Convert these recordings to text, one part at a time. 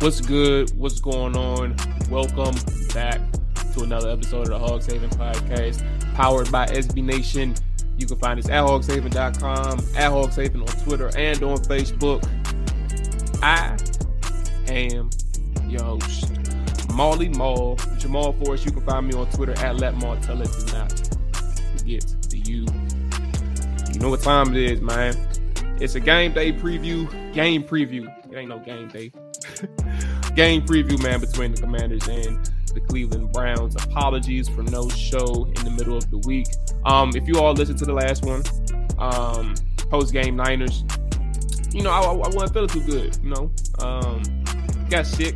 What's good? What's going on? Welcome back to another episode of the Hogs Haven podcast, powered by SB Nation. You can find us at hogshaven.com, at hogshaven on Twitter and on Facebook. I am your host, Molly Mall, Jamal Forrest. You can find me on Twitter at Let Mall Tell It. Do not forget the you. You know what time it is, man. It's a game day preview. Game preview. It ain't no game day. Game preview, man, between the Commanders and the Cleveland Browns. Apologies for no show in the middle of the week. Um, if you all listened to the last one, um, post game Niners, you know, I, I, wasn't feeling too good. You know, um, got sick.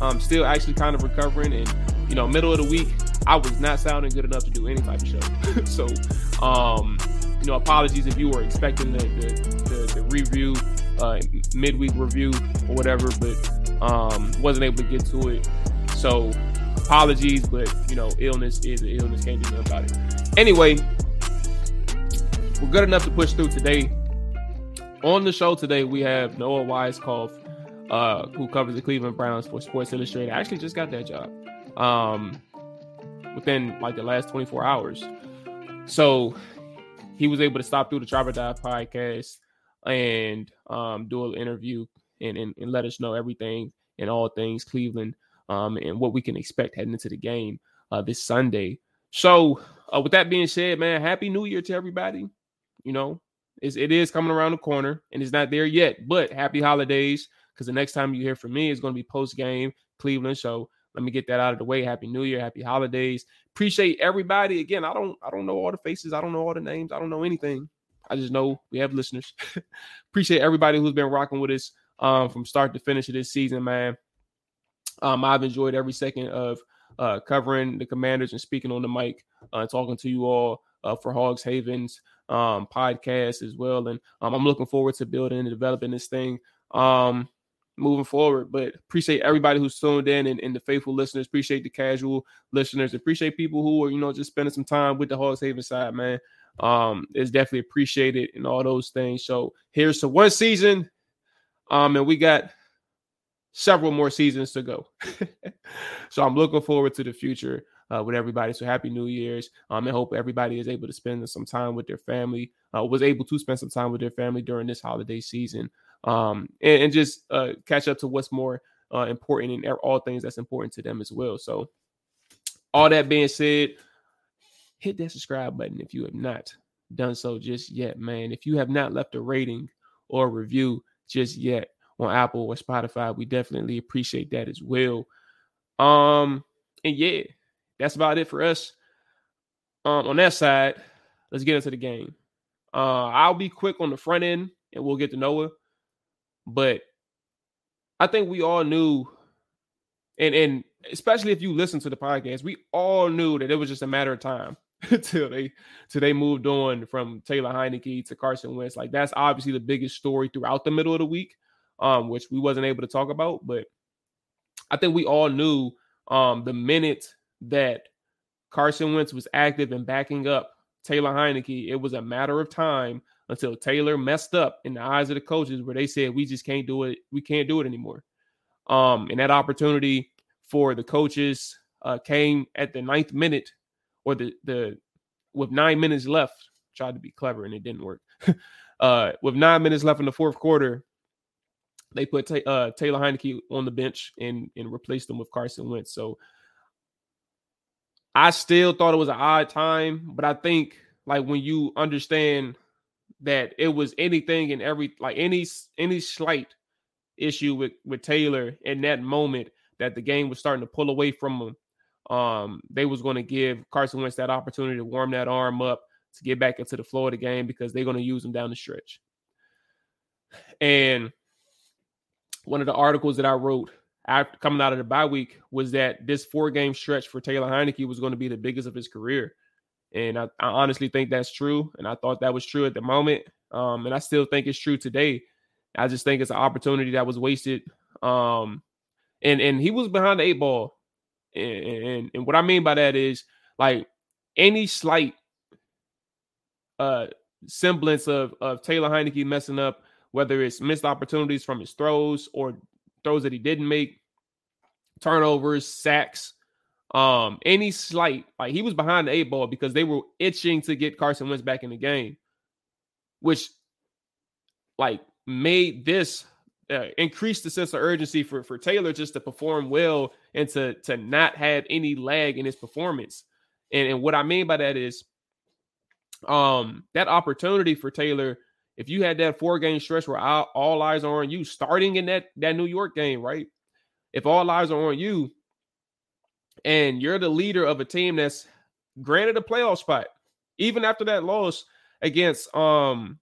I'm still actually kind of recovering, and you know, middle of the week, I was not sounding good enough to do any type of show. so, um, you know, apologies if you were expecting the the, the, the review, uh, midweek review or whatever, but um, wasn't able to get to it. So, apologies, but you know, illness is an illness. Can't do nothing about it. Anyway, we're good enough to push through today. On the show today, we have Noah Weiskopf, uh, who covers the Cleveland Browns for Sports Illustrated. I actually just got that job um, within like the last 24 hours. So he was able to stop through the Drive Die podcast and um, do an interview and, and, and, let us know everything and all things Cleveland um, and what we can expect heading into the game uh, this Sunday. So, uh, with that being said, man, happy New Year to everybody. You know, it's, it is coming around the corner and it's not there yet, but happy holidays because the next time you hear from me is going to be post game Cleveland. So, let me get that out of the way. Happy New Year, happy holidays. Appreciate everybody. Again, I don't I don't know all the faces, I don't know all the names, I don't know anything. I just know we have listeners. Appreciate everybody who's been rocking with us um, from start to finish of this season, man. Um, I've enjoyed every second of uh, covering the Commanders and speaking on the mic, uh, talking to you all uh, for Hogs Havens um, podcast as well. And um, I'm looking forward to building and developing this thing. Um, moving forward. But appreciate everybody who's tuned in and, and, the faithful listeners. Appreciate the casual listeners. Appreciate people who are, you know, just spending some time with the Hogs Haven side, man. Um, it's definitely appreciated and all those things. So here's to one season. Um, and we got several more seasons to go. so I'm looking forward to the future uh, with everybody. So happy New Year's. Um, and hope everybody is able to spend some time with their family, uh, was able to spend some time with their family during this holiday season um, and, and just uh, catch up to what's more uh, important and all things that's important to them as well. So, all that being said, hit that subscribe button if you have not done so just yet, man. If you have not left a rating or a review just yet on Apple or Spotify, we definitely appreciate that as well. Um, and yeah, that's about it for us. Um, on that side, let's get into the game. Uh, I'll be quick on the front end, and we'll get to Noah. But I think we all knew, and and especially if you listen to the podcast, we all knew that it was just a matter of time till they till they moved on from Taylor Heinicke to Carson Wentz. Like that's obviously the biggest story throughout the middle of the week, um, which we wasn't able to talk about. But I think we all knew um, the minute that Carson Wentz was active and backing up Taylor Heinicke, it was a matter of time until Taylor messed up in the eyes of the coaches where they said we just can't do it, we can't do it anymore. Um, and that opportunity for the coaches uh, came at the ninth minute or the the with nine minutes left. Tried to be clever and it didn't work. uh, with nine minutes left in the fourth quarter, they put ta- uh, Taylor Heinicke on the bench and and replaced him with Carson Wentz. So I still thought it was an odd time, but I think like when you understand that it was anything and every like any any slight issue with with Taylor in that moment that the game was starting to pull away from him. Um, they was going to give Carson Wentz that opportunity to warm that arm up to get back into the flow of the game because they're going to use him down the stretch. And one of the articles that I wrote after coming out of the bye week was that this four game stretch for Taylor Heinicke was going to be the biggest of his career. And I, I, honestly think that's true. And I thought that was true at the moment. Um, and I still think it's true today. I just think it's an opportunity that was wasted. Um, and and he was behind the eight ball. And, and, and what I mean by that is like any slight uh semblance of of Taylor Heinicke messing up, whether it's missed opportunities from his throws or throws that he didn't make, turnovers, sacks, um, any slight, like he was behind the eight ball because they were itching to get Carson Wentz back in the game, which like made this uh, increase the sense of urgency for for Taylor just to perform well and to to not have any lag in his performance. And, and what I mean by that is um that opportunity for Taylor if you had that four game stretch where all, all eyes are on you starting in that that New York game, right? If all eyes are on you and you're the leader of a team that's granted a playoff spot, even after that loss against um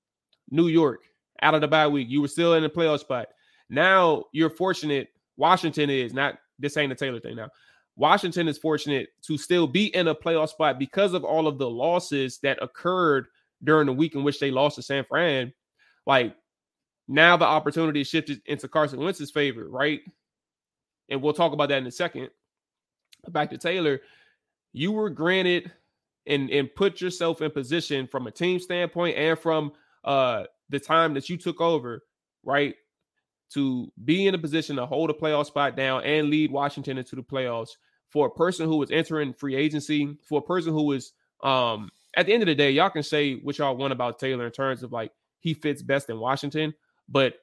New York out of the bye week, you were still in the playoff spot. Now you're fortunate. Washington is not this ain't a Taylor thing now. Washington is fortunate to still be in a playoff spot because of all of the losses that occurred during the week in which they lost to San Fran. Like now the opportunity shifted into Carson Wentz's favor, right? And we'll talk about that in a second. Back to Taylor, you were granted and and put yourself in position from a team standpoint and from uh the time that you took over, right? To be in a position to hold a playoff spot down and lead Washington into the playoffs for a person who was entering free agency, for a person who was um at the end of the day, y'all can say what y'all want about Taylor in terms of like he fits best in Washington, but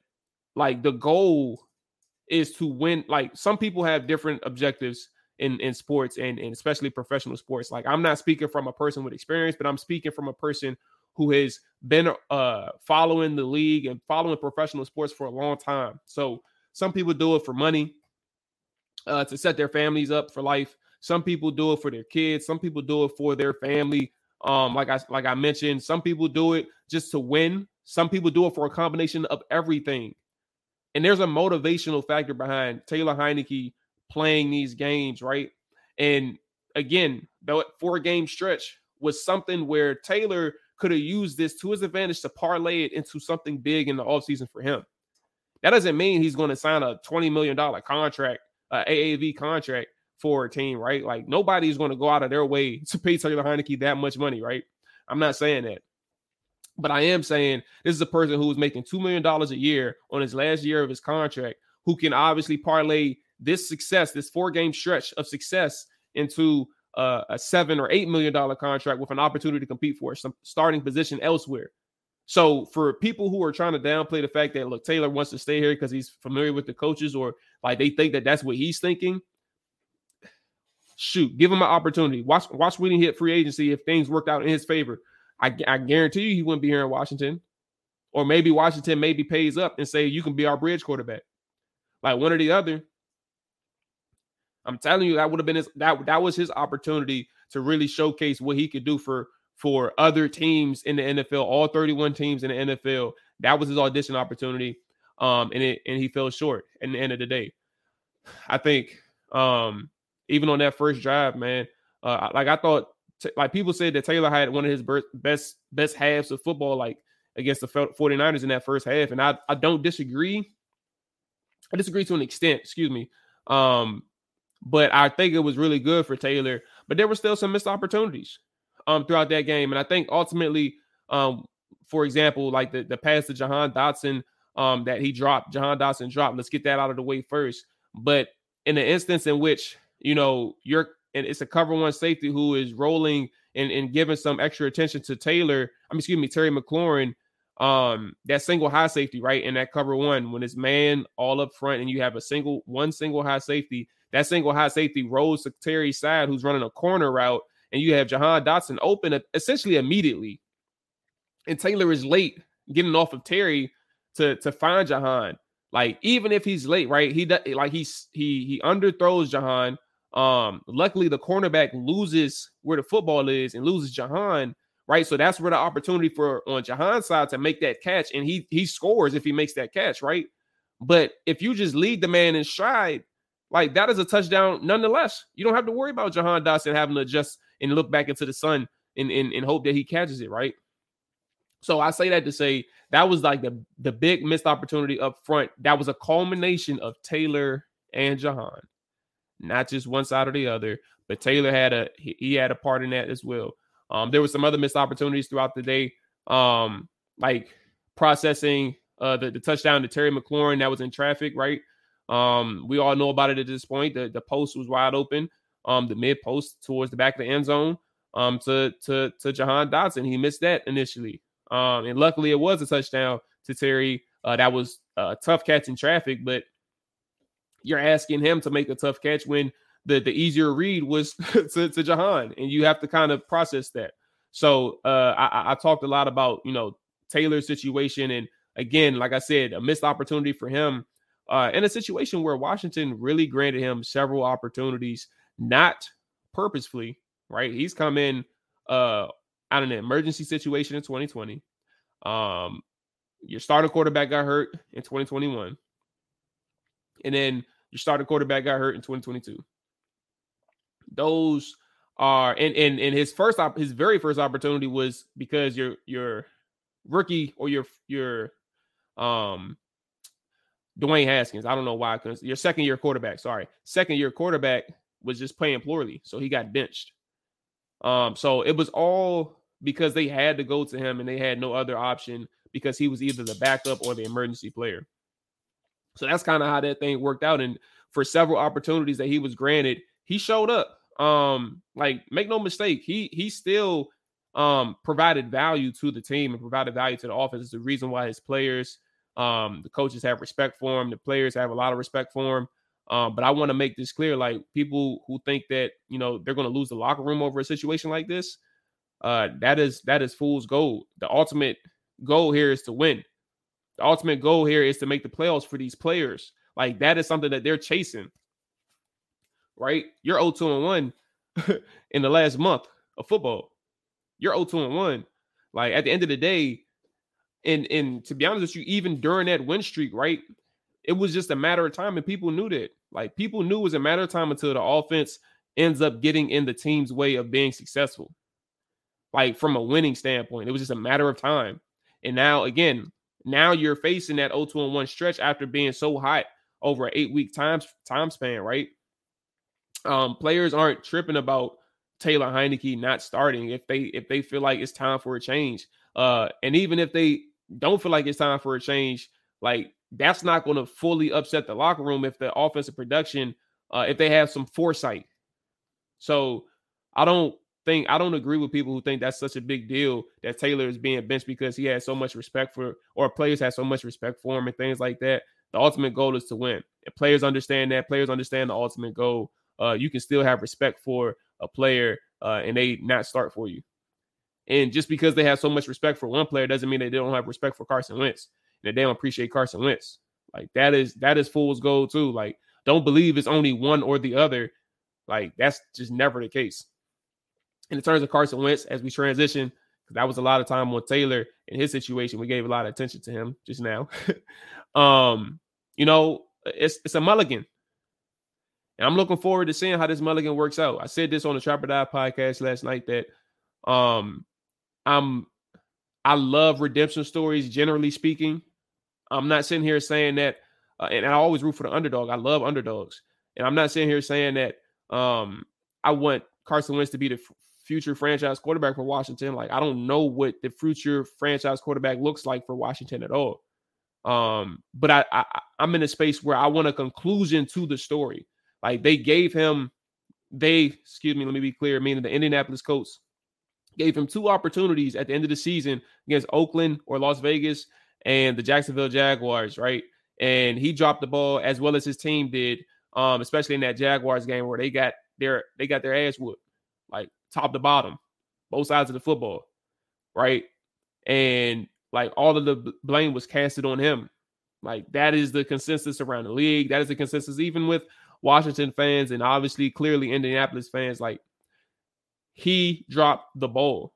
like the goal is to win. Like some people have different objectives in in sports and, and especially professional sports. Like I'm not speaking from a person with experience, but I'm speaking from a person who has been uh following the league and following professional sports for a long time. So some people do it for money, uh, to set their families up for life. Some people do it for their kids. Some people do it for their family. Um, like I like I mentioned, some people do it just to win. Some people do it for a combination of everything. And there's a motivational factor behind Taylor Heinicke playing these games, right? And again, that four game stretch was something where Taylor could have used this to his advantage to parlay it into something big in the offseason for him. That doesn't mean he's going to sign a $20 million contract, uh, AAV contract for a team, right? Like nobody's going to go out of their way to pay Taylor Heinicke that much money, right? I'm not saying that. But I am saying this is a person who is making $2 million a year on his last year of his contract, who can obviously parlay this success, this four game stretch of success into uh, a seven or eight million dollar contract with an opportunity to compete for some starting position elsewhere. So for people who are trying to downplay the fact that look Taylor wants to stay here because he's familiar with the coaches or like they think that that's what he's thinking, shoot, give him an opportunity. Watch watch when he hit free agency if things worked out in his favor. I, I guarantee you he wouldn't be here in Washington. Or maybe Washington maybe pays up and say you can be our bridge quarterback. Like one or the other. I'm telling you, that would have been his that that was his opportunity to really showcase what he could do for for other teams in the NFL, all 31 teams in the NFL. That was his audition opportunity. Um, and it and he fell short in the end of the day. I think um even on that first drive, man. Uh, like I thought, t- like people said that Taylor had one of his best best halves of football, like against the 49ers in that first half, and I I don't disagree. I disagree to an extent, excuse me. Um, but I think it was really good for Taylor. But there were still some missed opportunities um throughout that game, and I think ultimately, um, for example, like the the pass to Jahan Dotson, um, that he dropped, Jahan Dotson dropped. Let's get that out of the way first. But in the instance in which you know, you're and it's a cover one safety who is rolling and, and giving some extra attention to Taylor. I mean, excuse me, Terry McLaurin. Um, that single high safety, right? In that cover one, when it's man all up front and you have a single one single high safety, that single high safety rolls to Terry's side, who's running a corner route, and you have Jahan Dotson open essentially immediately. And Taylor is late getting off of Terry to to find Jahan. Like even if he's late, right? He like he's he he underthrows Jahan um, luckily the cornerback loses where the football is and loses Jahan, right? So that's where the opportunity for on Jahan's side to make that catch, and he he scores if he makes that catch, right? But if you just lead the man in stride, like that is a touchdown nonetheless. You don't have to worry about Jahan Dotson having to adjust and look back into the sun and, and, and hope that he catches it, right? So I say that to say that was like the the big missed opportunity up front. That was a culmination of Taylor and Jahan not just one side or the other. But Taylor had a he, he had a part in that as well. Um, there were some other missed opportunities throughout the day, um, like processing uh, the, the touchdown to Terry McLaurin that was in traffic, right? Um, we all know about it at this point. The the post was wide open. Um, the mid post towards the back of the end zone. Um, to to to Jahan Dotson. He missed that initially. Um, and luckily it was a touchdown to Terry. Uh, that was a tough catch in traffic, but you're asking him to make a tough catch when the the easier read was to, to Jahan, and you have to kind of process that. So uh, I, I talked a lot about you know Taylor's situation, and again, like I said, a missed opportunity for him uh, in a situation where Washington really granted him several opportunities, not purposefully, right? He's come in uh, out of an emergency situation in 2020. Um, your starter quarterback got hurt in 2021, and then your starter quarterback got hurt in 2022. Those are and and and his first op, his very first opportunity was because your your rookie or your your um Dwayne Haskins. I don't know why because your second year quarterback, sorry, second year quarterback was just playing poorly, so he got benched. Um, so it was all because they had to go to him and they had no other option because he was either the backup or the emergency player. So that's kind of how that thing worked out. And for several opportunities that he was granted, he showed up. Um, like make no mistake, he he still um provided value to the team and provided value to the offense. It's the reason why his players, um, the coaches have respect for him, the players have a lot of respect for him. Um, but I want to make this clear: like people who think that you know they're going to lose the locker room over a situation like this, uh, that is that is fool's gold. The ultimate goal here is to win. The ultimate goal here is to make the playoffs for these players. Like that is something that they're chasing. Right? You're 0-2 and 1 in the last month of football. You're 0-2 and 1. Like at the end of the day, and and to be honest with you, even during that win streak, right? It was just a matter of time, and people knew that. Like people knew it was a matter of time until the offense ends up getting in the team's way of being successful. Like from a winning standpoint, it was just a matter of time. And now again, now you're facing that 0-2 and 1 stretch after being so hot over an eight week time time span, right? Um, players aren't tripping about Taylor Heinicke not starting if they if they feel like it's time for a change. Uh, and even if they don't feel like it's time for a change, like that's not going to fully upset the locker room if the offensive production, uh, if they have some foresight. So I don't think I don't agree with people who think that's such a big deal that Taylor is being benched because he has so much respect for or players have so much respect for him and things like that. The ultimate goal is to win. If players understand that, players understand the ultimate goal. Uh, you can still have respect for a player uh, and they not start for you. And just because they have so much respect for one player doesn't mean they don't have respect for Carson Wentz and they don't appreciate Carson Wentz. Like that is that is fool's gold too. Like don't believe it's only one or the other. Like that's just never the case. And in terms of Carson Wentz, as we transition, because that was a lot of time on Taylor in his situation, we gave a lot of attention to him just now. um, you know, it's it's a mulligan. And I'm looking forward to seeing how this mulligan works out. I said this on the Trapper Die podcast last night that um I'm I love redemption stories generally speaking. I'm not sitting here saying that uh, and I always root for the underdog. I love underdogs. And I'm not sitting here saying that um I want Carson Wentz to be the future franchise quarterback for Washington. Like I don't know what the future franchise quarterback looks like for Washington at all. Um, but I, I I'm in a space where I want a conclusion to the story. Like they gave him, they excuse me, let me be clear, meaning the Indianapolis Colts gave him two opportunities at the end of the season against Oakland or Las Vegas and the Jacksonville Jaguars, right? And he dropped the ball as well as his team did, um, especially in that Jaguars game where they got their they got their ass whooped like top to bottom, both sides of the football, right? And like all of the blame was casted on him. Like that is the consensus around the league. That is the consensus even with Washington fans and obviously clearly Indianapolis fans. Like he dropped the ball.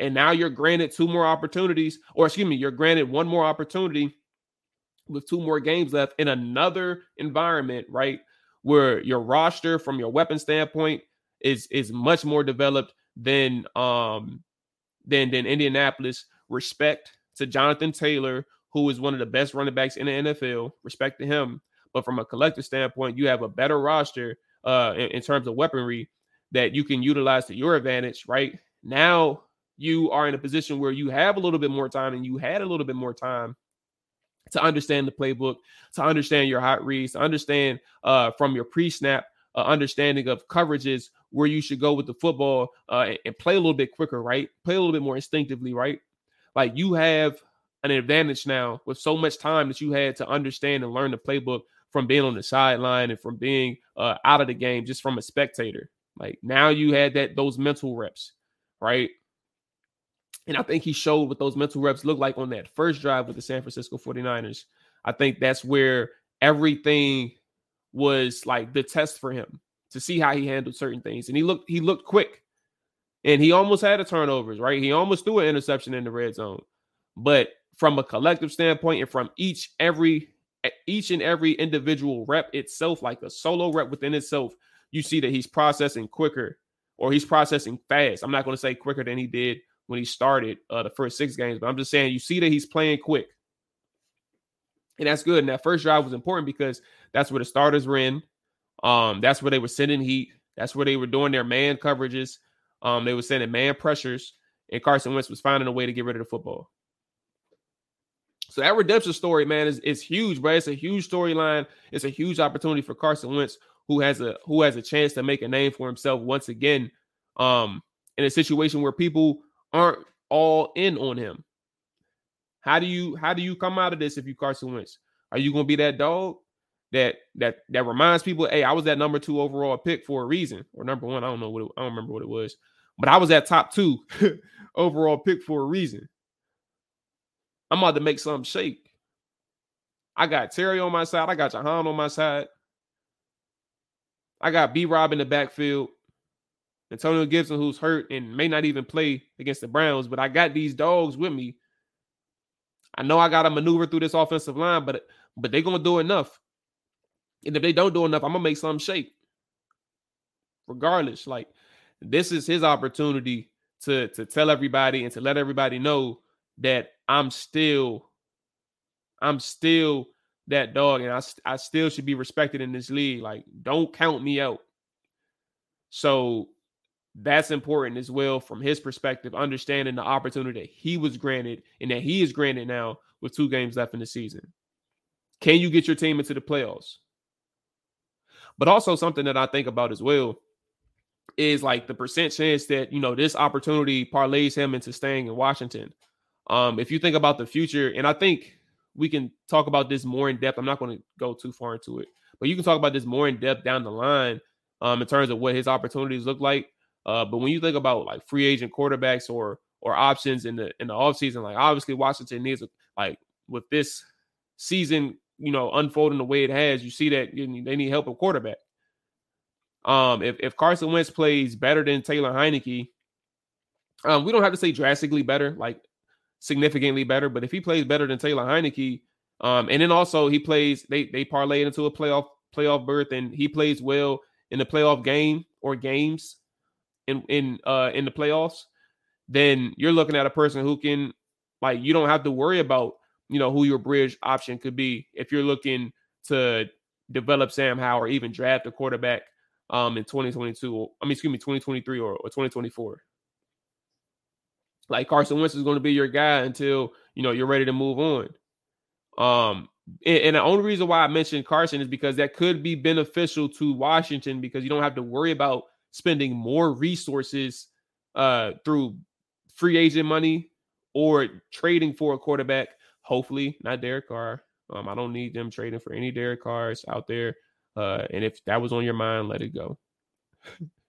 And now you're granted two more opportunities, or excuse me, you're granted one more opportunity with two more games left in another environment, right? Where your roster from your weapon standpoint is is much more developed than um than than Indianapolis. Respect to Jonathan Taylor, who is one of the best running backs in the NFL. Respect to him. But from a collective standpoint, you have a better roster uh in, in terms of weaponry that you can utilize to your advantage, right? Now you are in a position where you have a little bit more time and you had a little bit more time to understand the playbook, to understand your hot reads, to understand uh, from your pre-snap uh, understanding of coverages where you should go with the football uh, and, and play a little bit quicker, right? Play a little bit more instinctively, right? Like you have an advantage now with so much time that you had to understand and learn the playbook from being on the sideline and from being uh, out of the game just from a spectator. Like now you had that those mental reps, right? And I think he showed what those mental reps look like on that first drive with the San Francisco 49ers. I think that's where everything was like the test for him to see how he handled certain things. And he looked he looked quick. And he almost had a turnovers, right? He almost threw an interception in the red zone. But from a collective standpoint and from each every each and every individual rep itself, like a solo rep within itself, you see that he's processing quicker or he's processing fast. I'm not going to say quicker than he did when he started uh, the first six games, but I'm just saying you see that he's playing quick. And that's good. And that first drive was important because that's where the starters were in. Um, that's where they were sending heat. That's where they were doing their man coverages. Um, they were sending man pressures, and Carson Wentz was finding a way to get rid of the football. So that redemption story, man, is, is huge, bro. It's a huge storyline. It's a huge opportunity for Carson Wentz, who has a who has a chance to make a name for himself once again. Um, in a situation where people aren't all in on him. How do you how do you come out of this if you Carson Wentz? Are you going to be that dog that that that reminds people, hey, I was that number two overall pick for a reason, or number one? I don't know what it, I don't remember what it was, but I was that top two overall pick for a reason. I'm about to make something shake. I got Terry on my side. I got Jahan on my side. I got B Rob in the backfield. Antonio Gibson, who's hurt and may not even play against the Browns, but I got these dogs with me. I know I got to maneuver through this offensive line, but but they're gonna do enough. And if they don't do enough, I'm gonna make some shake. Regardless, like this is his opportunity to to tell everybody and to let everybody know that I'm still I'm still that dog and I, I still should be respected in this league. Like, don't count me out. So that's important as well from his perspective, understanding the opportunity that he was granted and that he is granted now with two games left in the season. Can you get your team into the playoffs? But also something that I think about as well is like the percent chance that you know this opportunity parlays him into staying in Washington. Um, if you think about the future, and I think we can talk about this more in depth. I'm not going to go too far into it, but you can talk about this more in depth down the line um, in terms of what his opportunities look like. Uh, but when you think about like free agent quarterbacks or or options in the in the offseason, like obviously Washington needs like with this season, you know, unfolding the way it has, you see that they need help at quarterback. Um, if, if Carson Wentz plays better than Taylor Heinicke, um, we don't have to say drastically better, like significantly better, but if he plays better than Taylor Heinicke, um, and then also he plays, they they parlay into a playoff playoff berth, and he plays well in the playoff game or games in in uh in the playoffs, then you're looking at a person who can like you don't have to worry about you know who your bridge option could be if you're looking to develop Sam Howell or even draft a quarterback um in 2022 I mean excuse me 2023 or, or 2024 like Carson Wentz is going to be your guy until you know you're ready to move on um and, and the only reason why I mentioned Carson is because that could be beneficial to Washington because you don't have to worry about spending more resources uh, through free agent money or trading for a quarterback. Hopefully, not Derek Carr. Um, I don't need them trading for any Derek Carrs out there. Uh, and if that was on your mind, let it go.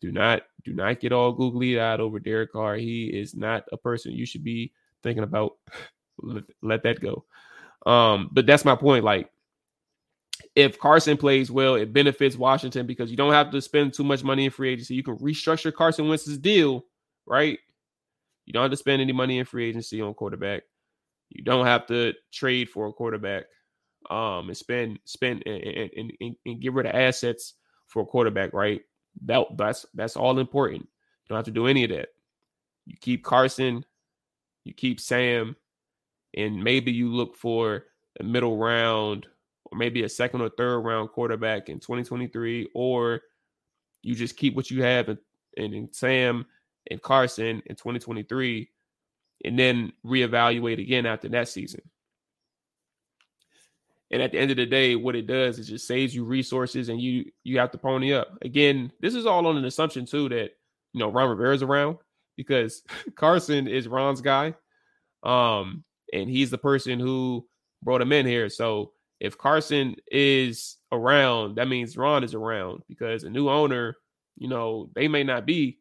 do not do not get all googly eyed over Derek Carr. He is not a person you should be thinking about. let, let that go. Um, but that's my point. Like if Carson plays well, it benefits Washington because you don't have to spend too much money in free agency. You can restructure Carson Wentz's deal, right? You don't have to spend any money in free agency on quarterback. You don't have to trade for a quarterback um, and spend spend and, and, and, and get rid of assets for a quarterback, right? That that's that's all important. You don't have to do any of that. You keep Carson, you keep Sam, and maybe you look for a middle round or maybe a second or third round quarterback in 2023, or you just keep what you have and, in, in Sam and Carson in 2023, and then reevaluate again after that season. And at the end of the day, what it does is just saves you resources and you you have to pony up. Again, this is all on an assumption too that you know Ron Rivera's around because Carson is Ron's guy. Um, and he's the person who brought him in here. So if Carson is around, that means Ron is around because a new owner, you know, they may not be,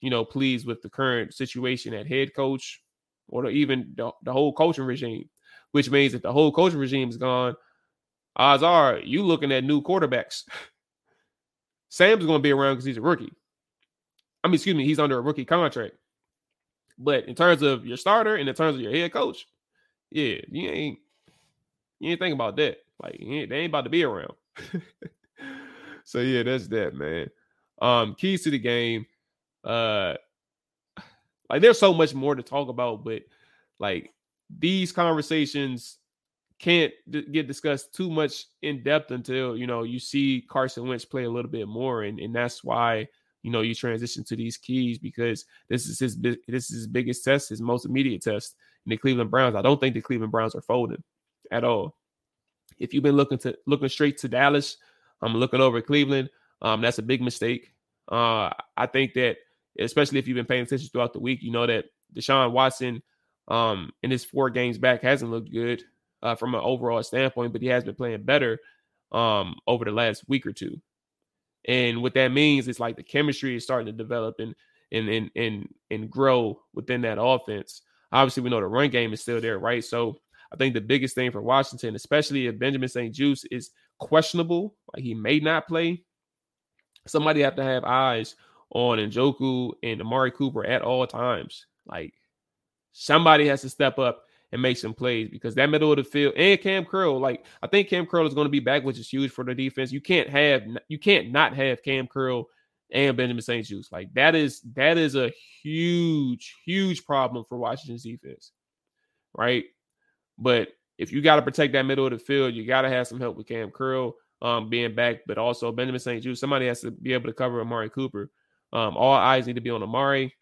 you know, pleased with the current situation at head coach or even the, the whole coaching regime, which means that the whole coaching regime is gone. Odds are you looking at new quarterbacks. Sam's going to be around because he's a rookie. I mean, excuse me, he's under a rookie contract. But in terms of your starter and in terms of your head coach, yeah, you ain't you ain't think about that. Like they ain't about to be around. so yeah, that's that, man. Um, keys to the game. Uh like there's so much more to talk about, but like these conversations can't d- get discussed too much in depth until you know you see Carson Wentz play a little bit more, and and that's why you know you transition to these keys because this is his this is his biggest test, his most immediate test. In the Cleveland Browns, I don't think the Cleveland Browns are folding at all. If you've been looking to looking straight to Dallas, I'm um, looking over at Cleveland. Um, that's a big mistake. Uh, I think that especially if you've been paying attention throughout the week, you know that Deshaun Watson, um, in his four games back hasn't looked good uh, from an overall standpoint, but he has been playing better um over the last week or two. And what that means is like the chemistry is starting to develop and and and and and grow within that offense. Obviously, we know the run game is still there, right? So I think the biggest thing for Washington, especially if Benjamin St-Juste is questionable, like he may not play, somebody have to have eyes on Njoku and Amari Cooper at all times. Like somebody has to step up and make some plays because that middle of the field and Cam Curl, like I think Cam Curl is going to be back, which is huge for the defense. You can't have you can't not have Cam Curl and Benjamin St-Juste. Like that is that is a huge, huge problem for Washington's defense. Right. But if you got to protect that middle of the field, you got to have some help with Cam Curl um, being back, but also Benjamin St-Juste. Somebody has to be able to cover Amari Cooper. Um, all eyes need to be on Amari.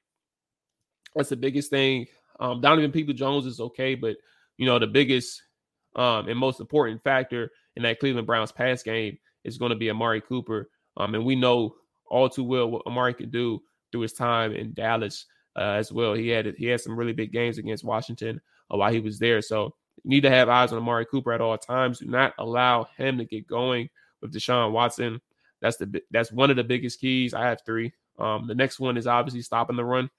That's the biggest thing. Um, Donovan Peoples-Jones is okay, but you know the biggest um, and most important factor in that Cleveland Browns pass game is going to be Amari Cooper. Um, and we know all too well what Amari can do through his time in Dallas uh, as well. He had he had some really big games against Washington uh, while he was there. So you need to have eyes on Amari Cooper at all times. Do not allow him to get going with Deshaun Watson. That's the that's one of the biggest keys. I have three. Um, the next one is obviously stopping the run.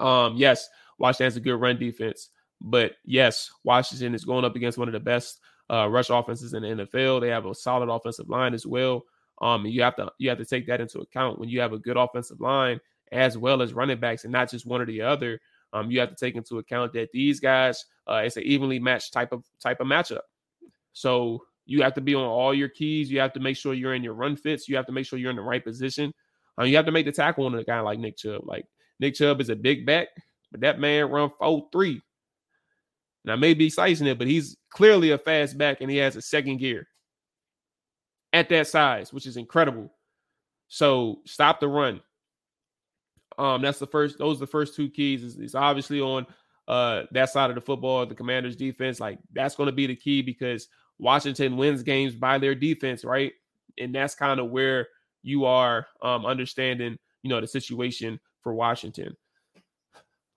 Um, yes, Washington has a good run defense, but yes, Washington is going up against one of the best uh, rush offenses in the NFL. They have a solid offensive line as well. Um, you have to you have to take that into account when you have a good offensive line as well as running backs, and not just one or the other. Um, you have to take into account that these guys, uh, it's an evenly matched type of type of matchup. So you have to be on all your keys. You have to make sure you're in your run fits. You have to make sure you're in the right position. Um, you have to make the tackle on a guy like Nick Chubb. Like Nick Chubb is a big back, but that man run 4-3. Now maybe slicing it, but he's clearly a fast back and he has a second gear at that size, which is incredible. So stop the run. Um, that's the first. Those are the first two keys. It's, it's obviously on uh that side of the football, the Commanders' defense. Like that's going to be the key because Washington wins games by their defense, right? And that's kind of where you are um understanding, you know, the situation for Washington.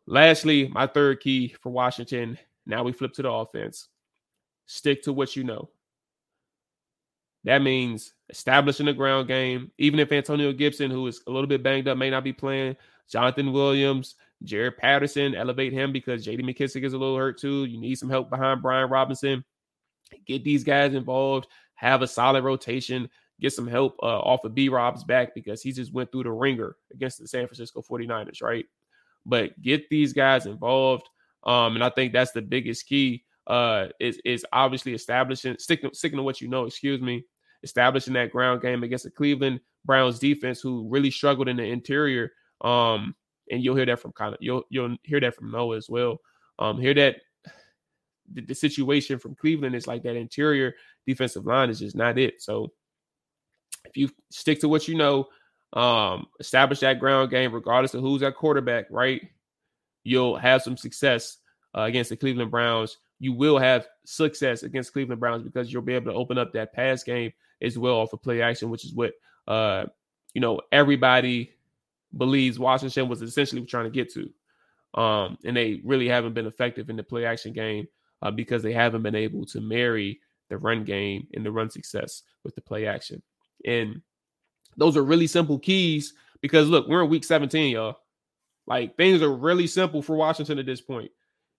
Lastly, my third key for Washington. Now we flip to the offense. Stick to what you know. That means establishing the ground game. Even if Antonio Gibson, who is a little bit banged up, may not be playing, Jonathan Williams, Jaret Patterson, elevate him because JD McKissic is a little hurt too. You need some help behind Brian Robinson. Get these guys involved, have a solid rotation, get some help uh, off of B Rob's back because he just went through the ringer against the San Francisco 49ers, right? But get these guys involved. Um, and I think that's the biggest key uh, is is obviously establishing sticking sticking to what you know. Excuse me, establishing that ground game against the Cleveland Browns defense, who really struggled in the interior. Um, and you'll hear that from kind of you'll you'll hear that from Noah as well. Um, hear that the, the situation from Cleveland is like that interior defensive line is just not it. So if you stick to what you know, um, establish that ground game, regardless of who's at quarterback, right? You'll have some success uh, against the Cleveland Browns you will have success against Cleveland Browns because you'll be able to open up that pass game as well off of play action, which is what uh you know everybody believes Washington was essentially trying to get to. Um, and they really haven't been effective in the play action game uh, because they haven't been able to marry the run game and the run success with the play action. And those are really simple keys because look, we're in week 17, y'all. Like things are really simple for Washington at this point.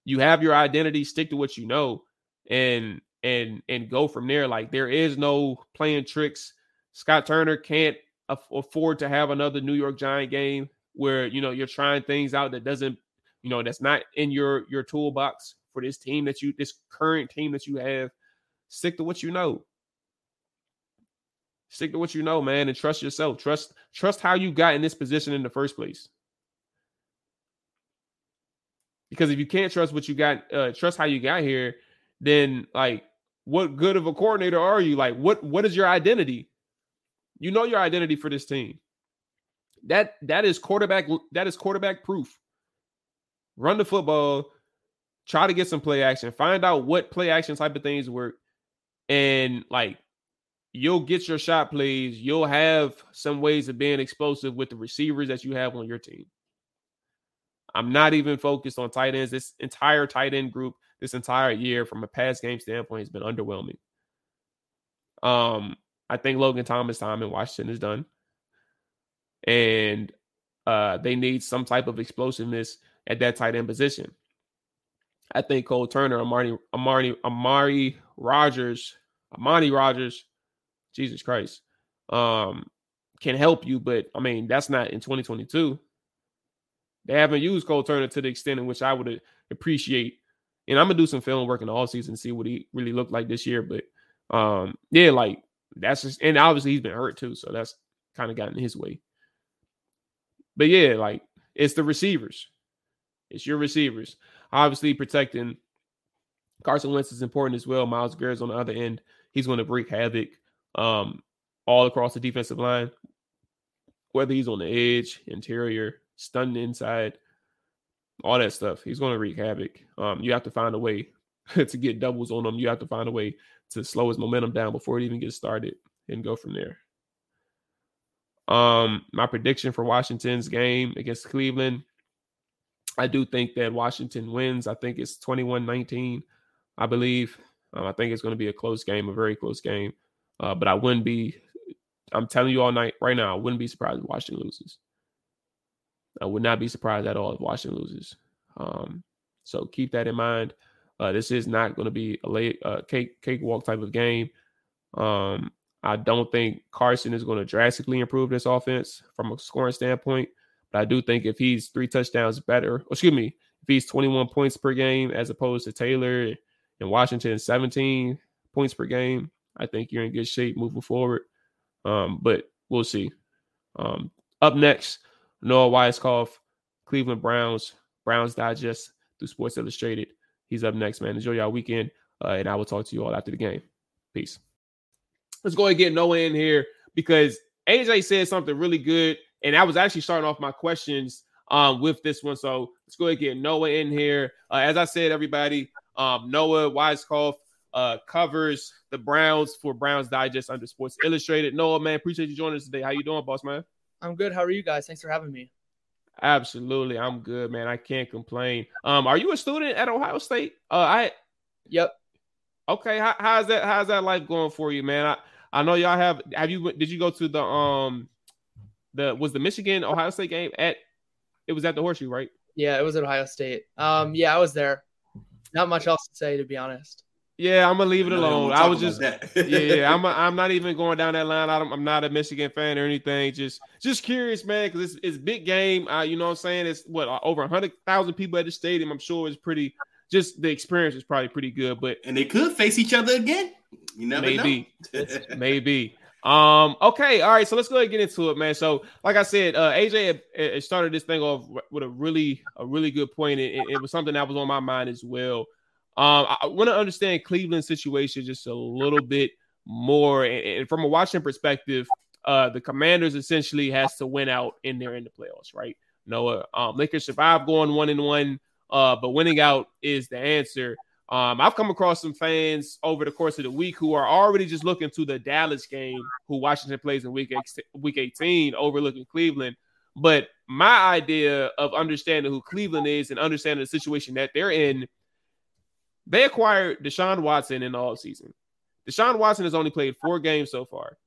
You have your identity, stick to what you know, and and and go from there. Like there is no playing tricks. Scott Turner can't afford to have another New York Giant game where you know you're trying things out that doesn't, you know, that's not in your your toolbox for this team that you this current team that you have. Stick to what you know. Stick to what you know, man, and trust yourself. Trust trust how you got in this position in the first place. Because if you can't trust what you got, uh, trust how you got here, then like, what good of a coordinator are you? Like, what what is your identity? You know your identity for this team. That that is quarterback. That is quarterback proof. Run the football. Try to get some play action. Find out what play action type of things work, and like you'll get your shot plays. You'll have some ways of being explosive with the receivers that you have on your team. I'm not even focused on tight ends. This entire tight end group, this entire year, from a pass game standpoint, has been underwhelming. Um, I think Logan Thomas' time in Washington is done. And uh, they need some type of explosiveness at that tight end position. I think Cole Turner, Amari, Amari, Amari Rogers, Amani Rodgers, Jesus Christ, um, can help you, but I mean that's not in 2022. They haven't used Cole Turner to the extent in which I would appreciate. And I'm gonna do some film work in the season, see what he really looked like this year. But um, yeah, like that's just and obviously he's been hurt too, so that's kind of gotten his way. But yeah, like it's the receivers. It's your receivers. Obviously, protecting Carson Wentz is important as well. Myles Garrett's on the other end. He's going to wreak havoc um, all across the defensive line, whether he's on the edge, interior, stunning inside, all that stuff. He's going to wreak havoc. Um, you have to find a way to get doubles on him. You have to find a way to slow his momentum down before it even gets started and go from there. Um, my prediction for Washington's game against Cleveland, I do think that Washington wins. I think it's 21-19, I believe. Um, I think it's going to be a close game, a very close game. Uh, but I wouldn't be, I'm telling you all night right now, I wouldn't be surprised if Washington loses. I would not be surprised at all if Washington loses. Um, so keep that in mind. Uh, this is not going to be a late, uh, cake cakewalk type of game. Um, I don't think Carson is going to drastically improve this offense from a scoring standpoint. But I do think if he's three touchdowns better, excuse me, if he's 21 points per game as opposed to Taylor and Washington 17 points per game, I think you're in good shape moving forward. Um, but we'll see. Um, up next, Noah Weiskopf, Cleveland Browns, Browns Digest through Sports Illustrated. He's up next, man. Enjoy y'all weekend, uh, and I will talk to you all after the game. Peace. Let's go ahead and get Noah in here because AJ said something really good, and I was actually starting off my questions um, with this one. So let's go ahead and get Noah in here. Uh, as I said, everybody, um, Noah Weiskopf uh, covers the Browns for Browns Digest under Sports Illustrated. Noah, man, appreciate you joining us today. How you doing, boss man? I'm good. How are you guys? Thanks for having me. Absolutely, I'm good, man. I can't complain. Um, are you a student at Ohio State? Uh, I. Yep. Okay, How, how's that? How's that life going for you, man? I I know y'all have. Have you? Did you go to the um, the was the Michigan Ohio State game at? It was at the Horseshoe, right? Yeah, it was at Ohio State. Um, yeah, I was there. Not much else to say, to be honest. Yeah, I'm gonna leave it alone. I was just, yeah, I'm, a, I'm not even going down that line. I am not a Michigan fan or anything. Just, just curious, man, because it's, it's big game. Uh, you know what I'm saying? It's what uh, over hundred thousand people at the stadium. I'm sure it's pretty. Just the experience is probably pretty good. But and they could face each other again. You never know. maybe, maybe. Um. Okay. All right. So let's go ahead and get into it, man. So, like I said, uh, AJ had, started this thing off with a really, a really good point. It, it was something that was on my mind as well. Um, I want to understand Cleveland's situation just a little bit more, and, and from a Washington perspective, uh, the Commanders essentially has to win out in there in the playoffs, right? Noah, um, can survive going one and one, uh, but winning out is the answer. Um, I've come across some fans over the course of the week who are already just looking to the Dallas game, who Washington plays in week week 18, overlooking Cleveland. But my idea of understanding who Cleveland is and understanding the situation that they're in, they acquired Deshaun Watson in the offseason. Deshaun Watson has only played four games so far.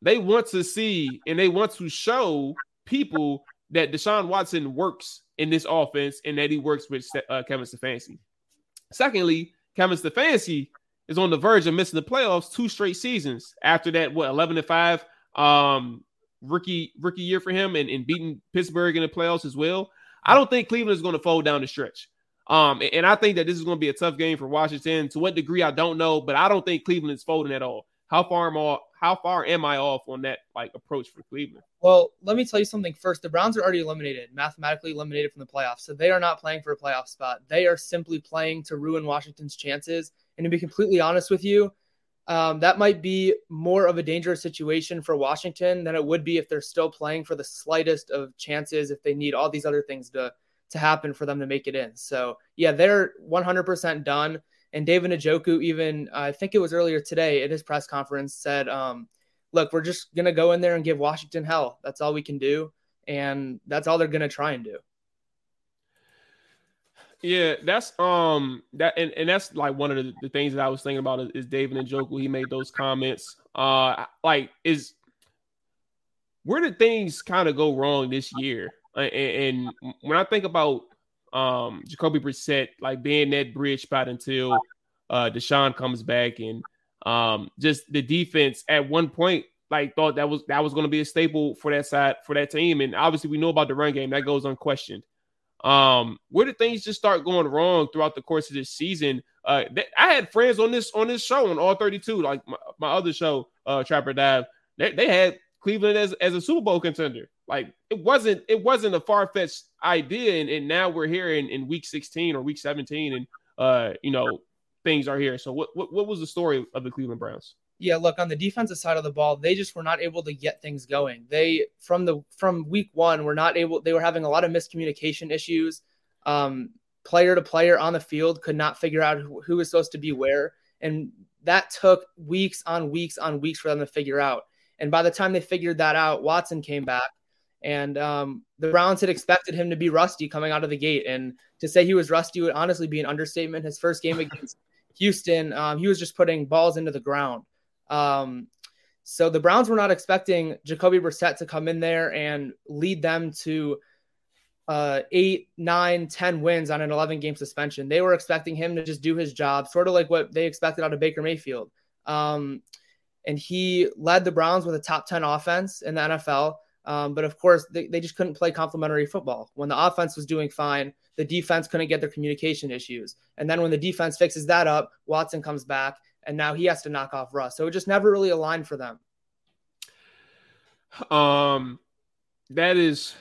They want to see and they want to show people that Deshaun Watson works in this offense and that he works with uh, Kevin Stefanski. Secondly, Kevin Stefanski is on the verge of missing the playoffs two straight seasons after that, what, 11 to 5 um, rookie rookie year for him and, and beating Pittsburgh in the playoffs as well. I don't think Cleveland is going to fold down the stretch. Um, and I think that this is going to be a tough game for Washington. To what degree, I don't know, but I don't think Cleveland is folding at all. How far am I? How far am I off on that like approach for Cleveland? Well, let me tell you something first. The Browns are already eliminated, mathematically eliminated from the playoffs, so they are not playing for a playoff spot. They are simply playing to ruin Washington's chances. And to be completely honest with you, um, that might be more of a dangerous situation for Washington than it would be if they're still playing for the slightest of chances if they need all these other things to to happen for them to make it in. So yeah, they're 100% done. And David Njoku, even I think it was earlier today at his press conference, said, um, "Look, we're just gonna go in there and give Washington hell. That's all we can do, and that's all they're gonna try and do." Yeah, that's um that and, and that's like one of the, the things that I was thinking about is, is David Njoku. He made those comments. Uh, like is where did things kind of go wrong this year? And, when I think about um, Jacoby Brissett, like being that bridge spot until uh, Deshaun comes back, and um, just the defense at one point like thought that was that was going to be a staple for that side for that team, and obviously we know about the run game that goes unquestioned. Um, where did things just start going wrong throughout the course of this season? Uh, I had friends on this on this show on all 32, like my, my other show, uh, Trapper Dive. They, they had Cleveland as, as a Super Bowl contender. Like it wasn't it wasn't a far fetched idea, and, and now we're here in, in week 16 or week 17, and uh, you know things are here. So what, what what was the story of the Cleveland Browns? Yeah, look on the defensive side of the ball, they just were not able to get things going. They from the from week one were not able. They were having a lot of miscommunication issues. Um, player to player on the field could not figure out who, who was supposed to be where, and that took weeks on weeks on weeks for them to figure out. And by the time they figured that out, Watson came back and um, the Browns had expected him to be rusty coming out of the gate. And to say he was rusty would honestly be an understatement. His first game against Houston, um, he was just putting balls into the ground. Um, so the Browns were not expecting Jacoby Brissett to come in there and lead them to uh, eight, nine, ten wins on an 11 game suspension. They were expecting him to just do his job, sort of like what they expected out of Baker Mayfield. Um, and he led the Browns with a top 10 offense in the NFL. Um, but of course, they, they just couldn't play complementary football. When the offense was doing fine, the defense couldn't get their communication issues. And then when the defense fixes that up, Watson comes back, and now he has to knock off Russ. So it just never really aligned for them. Um, that is,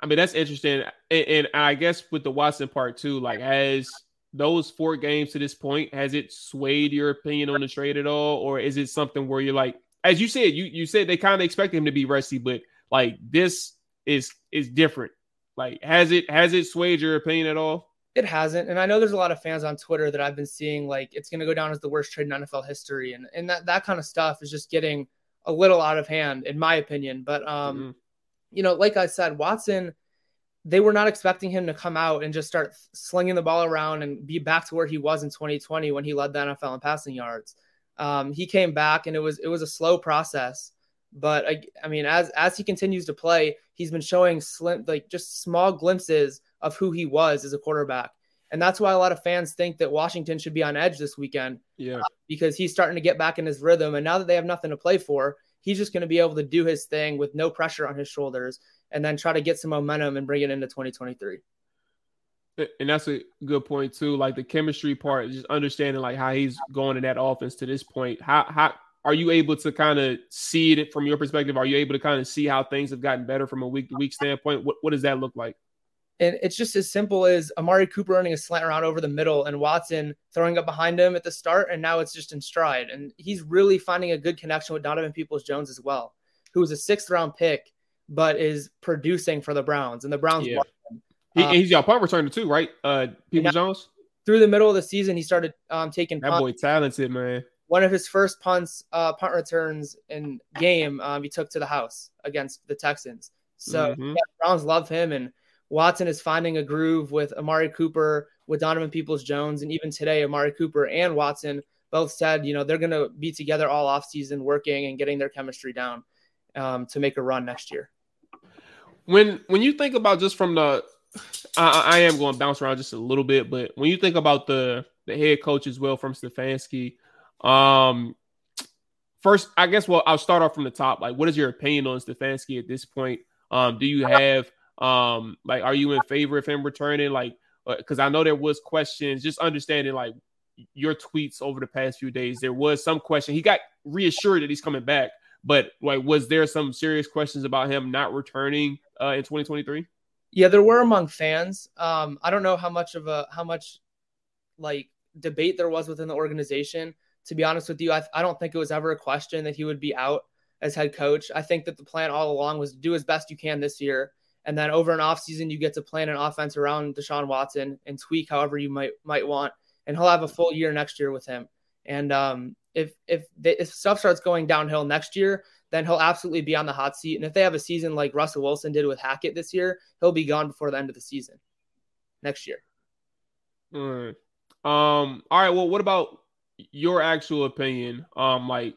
I mean, that's interesting. And, and I guess with the Watson part too, like, has those four games to this point, has it swayed your opinion on the trade at all, or is it something where you're like, as you said, you you said they kind of expected him to be rusty, but like this is is different. Like has it has it swayed your opinion at all? It hasn't, and I know there's a lot of fans on Twitter that I've been seeing like it's going to go down as the worst trade in NFL history, and and that that kind of stuff is just getting a little out of hand, in my opinion. But um, mm-hmm. you know, like I said, Watson, they were not expecting him to come out and just start slinging the ball around and be back to where he was in 2020 when he led the NFL in passing yards. Um, he came back, and it was it was a slow process. But I, I mean, as as he continues to play, he's been showing slim, like just small glimpses of who he was as a quarterback, and that's why a lot of fans think that Washington should be on edge this weekend. Yeah, uh, because he's starting to get back in his rhythm, and now that they have nothing to play for, he's just going to be able to do his thing with no pressure on his shoulders, and then try to get some momentum and bring it into 2023 and that's a good point too. Like the chemistry part, just understanding like how he's going in that offense to this point. How how are you able to kind of see it from your perspective? Are you able to kind of see how things have gotten better from a week to week standpoint? What, what does that look like? And it's just as simple as Amari Cooper running a slant around over the middle and Watson throwing up behind him at the start. And now it's just in stride. And he's really finding a good connection with Donovan Peoples-Jones as well, who was a sixth round pick, but is producing for the Browns. And the Browns, yeah. He, um, he's your punt returner too, right? Uh, Peoples-Jones? through the middle of the season, he started um, taking that boy talented man. One of his first punts, uh, punt returns in game, um, he took to the house against the Texans. So mm-hmm. yeah, Browns love him, and Watson is finding a groove with Amari Cooper, with Donovan Peoples-Jones, and even today, Amari Cooper and Watson both said, you know, they're going to be together all offseason working and getting their chemistry down um, to make a run next year. When when you think about just from the, I, I am going to bounce around just a little bit, but when you think about the the head coach as well from Stefanski, um, first I guess well I'll start off from the top. Like, what is your opinion on Stefanski at this point? Um, do you have um like are you in favor of him returning? Like, because uh, I know there was questions, just understanding like your tweets over the past few days, there was some question. He got reassured that he's coming back, but like, was there some serious questions about him not returning uh, in 2023? Yeah, there were among fans. Um, I don't know how much of a how much like debate there was within the organization. To be honest with you, I, I don't think it was ever a question that he would be out as head coach. I think that the plan all along was to do as best you can this year. And then over an offseason, you get to plan an offense around Deshaun Watson and tweak however you might might want and he'll have a full year next year with him. And um, if if, they, if stuff starts going downhill next year, then he'll absolutely be on the hot seat. And if they have a season like Russell Wilson did with Hackett this year, he'll be gone before the end of the season next year. All right. Um. All right. Well, what about your actual opinion? Um. Like,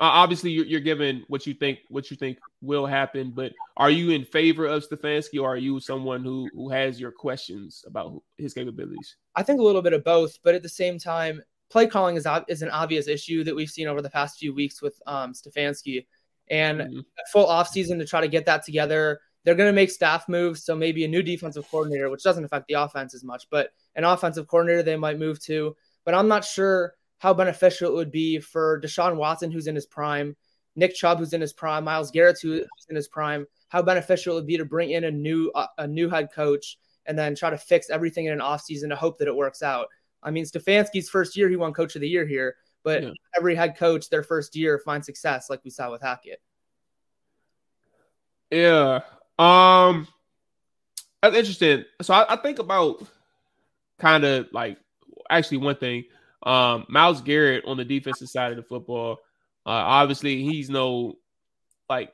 obviously, you're, you're given what you think what you think will happen, but are you in favor of Stefanski, or are you someone who who has your questions about his capabilities? I think a little bit of both, but at the same time, play calling is is an obvious issue that we've seen over the past few weeks with um, Stefanski, and mm-hmm. full offseason to try to get that together. They're going to make staff moves, so maybe a new defensive coordinator, which doesn't affect the offense as much, but an offensive coordinator they might move to. But I'm not sure how beneficial it would be for Deshaun Watson, who's in his prime, Nick Chubb, who's in his prime, Myles Garrett, who's in his prime, how beneficial it would be to bring in a new uh, a new head coach and then try to fix everything in an offseason to hope that it works out. I mean, Stefanski's first year, he won Coach of the Year here, but yeah. every head coach their first year finds success, like we saw with Hackett. Yeah, um, that's interesting. So I, I think about kind of like actually one thing. Um, Myles Garrett on the defensive side of the football uh, obviously, he's no like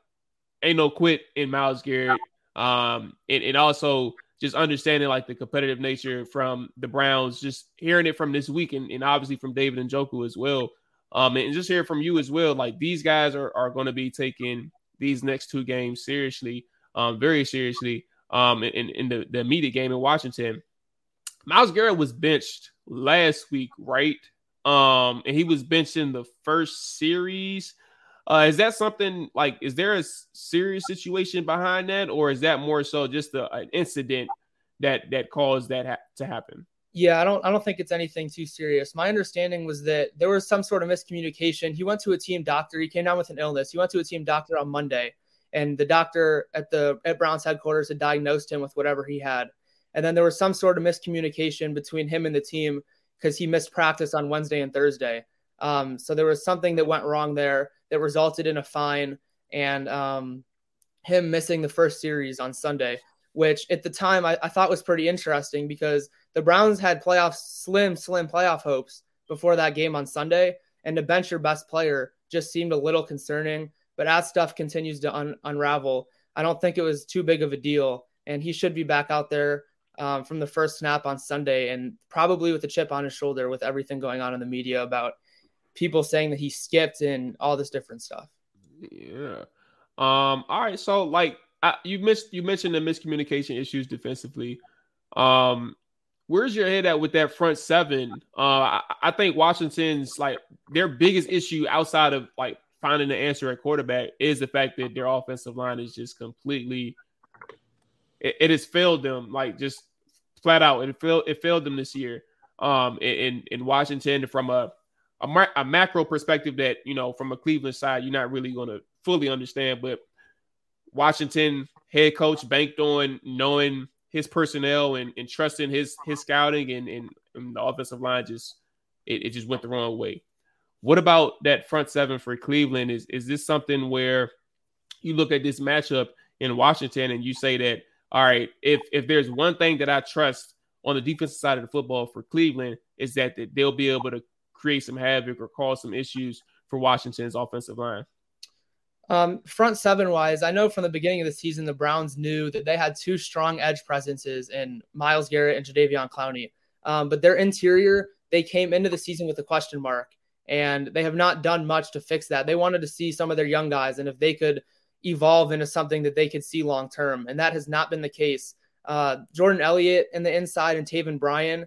ain't no quit in Myles Garrett. Um, and, and also just understanding like the competitive nature from the Browns, just hearing it from this week and, and obviously from David Njoku as well. Um, and just hear from you as well. Like these guys are, are going to be taking these next two games seriously, um, very seriously. Um, in, in the, the immediate game in Washington, Myles Garrett was benched last week, right? Um, and he was benched in the first series. Uh, is that something like? Is there a serious situation behind that, or is that more so just a, an incident that that caused that ha- to happen? Yeah, I don't. I don't think it's anything too serious. My understanding was that there was some sort of miscommunication. He went to a team doctor. He came down with an illness. He went to a team doctor on Monday, and the doctor at the at Browns headquarters had diagnosed him with whatever he had. And then there was some sort of miscommunication between him and the team because he missed practice on Wednesday and Thursday. Um, so there was something that went wrong there that resulted in a fine and um, him missing the first series on Sunday, which at the time I, I, thought was pretty interesting because the Browns had playoff slim, slim playoff hopes before that game on Sunday. And to bench your best player just seemed a little concerning. But as stuff continues to un- unravel, I don't think it was too big of a deal. And he should be back out there um, from the first snap on Sunday, and probably with a chip on his shoulder with everything going on in the media about people saying that he skipped and all this different stuff. Yeah. Um. All right. So, like, I, you missed you mentioned the miscommunication issues defensively. Um. Where's your head at with that front seven? Uh, I, I think Washington's like their biggest issue outside of like finding the answer at quarterback is the fact that their offensive line is just completely it, it, has failed them like just flat out. It failed. It failed them this year. Um, in in Washington from a a, a macro perspective that you know from a Cleveland side you're not really going to fully understand, but Washington head coach banked on knowing his personnel and, and trusting his his scouting and, and, and the offensive line just it, it, just went the wrong way. What about that front seven for Cleveland? Is is this something where you look at this matchup in Washington and you say that all right, if if there's one thing that I trust on the defensive side of the football for Cleveland is that they'll be able to create some havoc or cause some issues for Washington's offensive line? Um, front seven wise, I know from the beginning of the season, the Browns knew that they had two strong edge presences in Myles Garrett and Jadeveon Clowney. Um, but their interior, they came into the season with a question mark, and they have not done much to fix that. They wanted to see some of their young guys, and if they could evolve into something that they could see long term, and that has not been the case. Uh, Jordan Elliott in the inside and Taven Bryan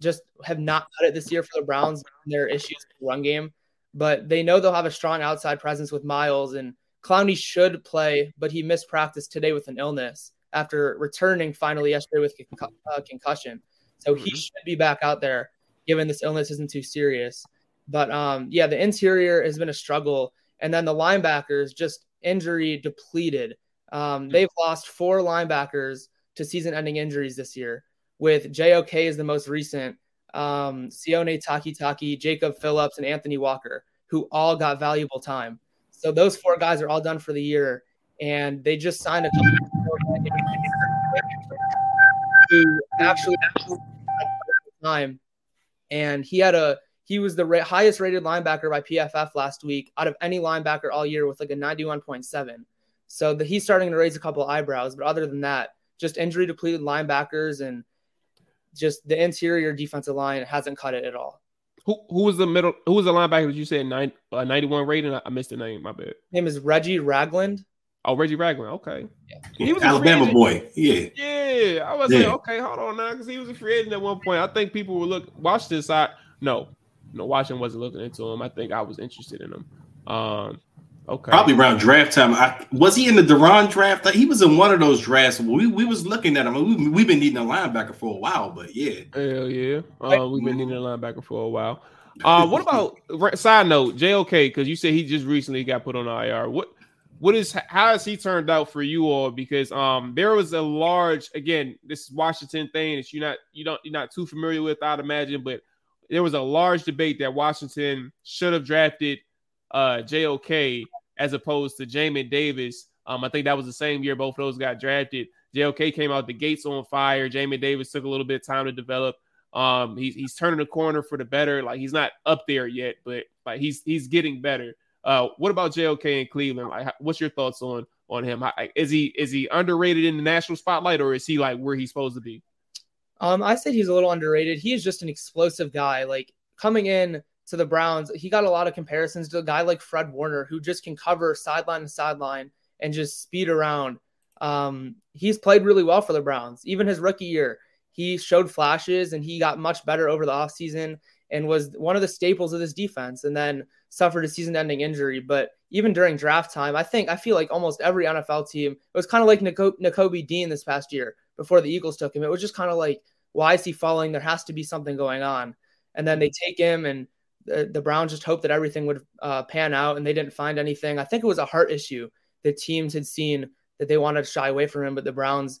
just have not cut it this year for the Browns. Their issues with the run game but they know they'll have a strong outside presence with Myles and Clowney should play, but he missed practice today with an illness after returning finally yesterday with uh, concussion. So he mm-hmm. should be back out there, given this illness isn't too serious. But um, yeah, the interior has been a struggle, and then the linebackers just injury depleted. Um, mm-hmm. they've lost four linebackers to season-ending injuries this year, with JOK is the most recent, um, Sione Takitaki, Jacob Phillips, and Anthony Walker, who all got valuable time. So those four guys are all done for the year, and they just signed a couple who actually time, and he had a he was the ra- highest rated linebacker by PFF last week out of any linebacker all year with like a 91.7. So the, he's starting to raise a couple eyebrows, but other than that, just injury depleted linebackers and just the interior defensive line hasn't cut it at all. Who who was the middle? Who was the linebacker that you said nine, uh, 91 rating? I, I missed the name. My bad. Name is Reggie Ragland. Oh, Reggie Ragland. Okay. Yeah. He was Alabama boy. Yeah. Yeah. I was yeah. like, okay, hold on now, because he was a free agent at one point. I think people were look watch this. I No, no, Washington wasn't looking into him. I think I was interested in him. Um, Okay. Probably around draft time. I, was he in the Duran draft? He was in one of those drafts. We, we was looking at him. We, we've been needing a linebacker for a while, but yeah. Hell yeah. Uh, we've been needing a linebacker for a while. Uh, what about side note, JOK? Because you said he just recently got put on IR. What what is how has he turned out for you all? Because um there was a large again, this Washington thing that you not you don't you're not too familiar with, I'd imagine, but there was a large debate that Washington should have drafted uh JOK as opposed to Jamin Davis. Um, I think that was the same year both of those got drafted. JOK came out the gates on fire. Jamin Davis took a little bit of time to develop. Um, he's he's turning the corner for the better. Like he's not up there yet, but like he's he's getting better. Uh, what about JOK in Cleveland? Like, what's your thoughts on on him? Is he is he underrated in the national spotlight, or is he like where he's supposed to be? Um, I said he's a little underrated. He is just an explosive guy. Like coming in to the Browns, he got a lot of comparisons to a guy like Fred Warner, who just can cover sideline to sideline and just speed around. Um, he's played really well for the Browns. Even his rookie year, he showed flashes and he got much better over the offseason and was one of the staples of this defense and then suffered a season ending injury. But even during draft time, I think I feel like almost every NFL team, it was kind of like Nakobe Dean this past year before the Eagles took him. It was just kind of like, why is he falling? There has to be something going on. And then they take him and the, the Browns just hoped that everything would uh, pan out, and they didn't find anything. I think it was a heart issue the teams had seen that they wanted to shy away from him, but the Browns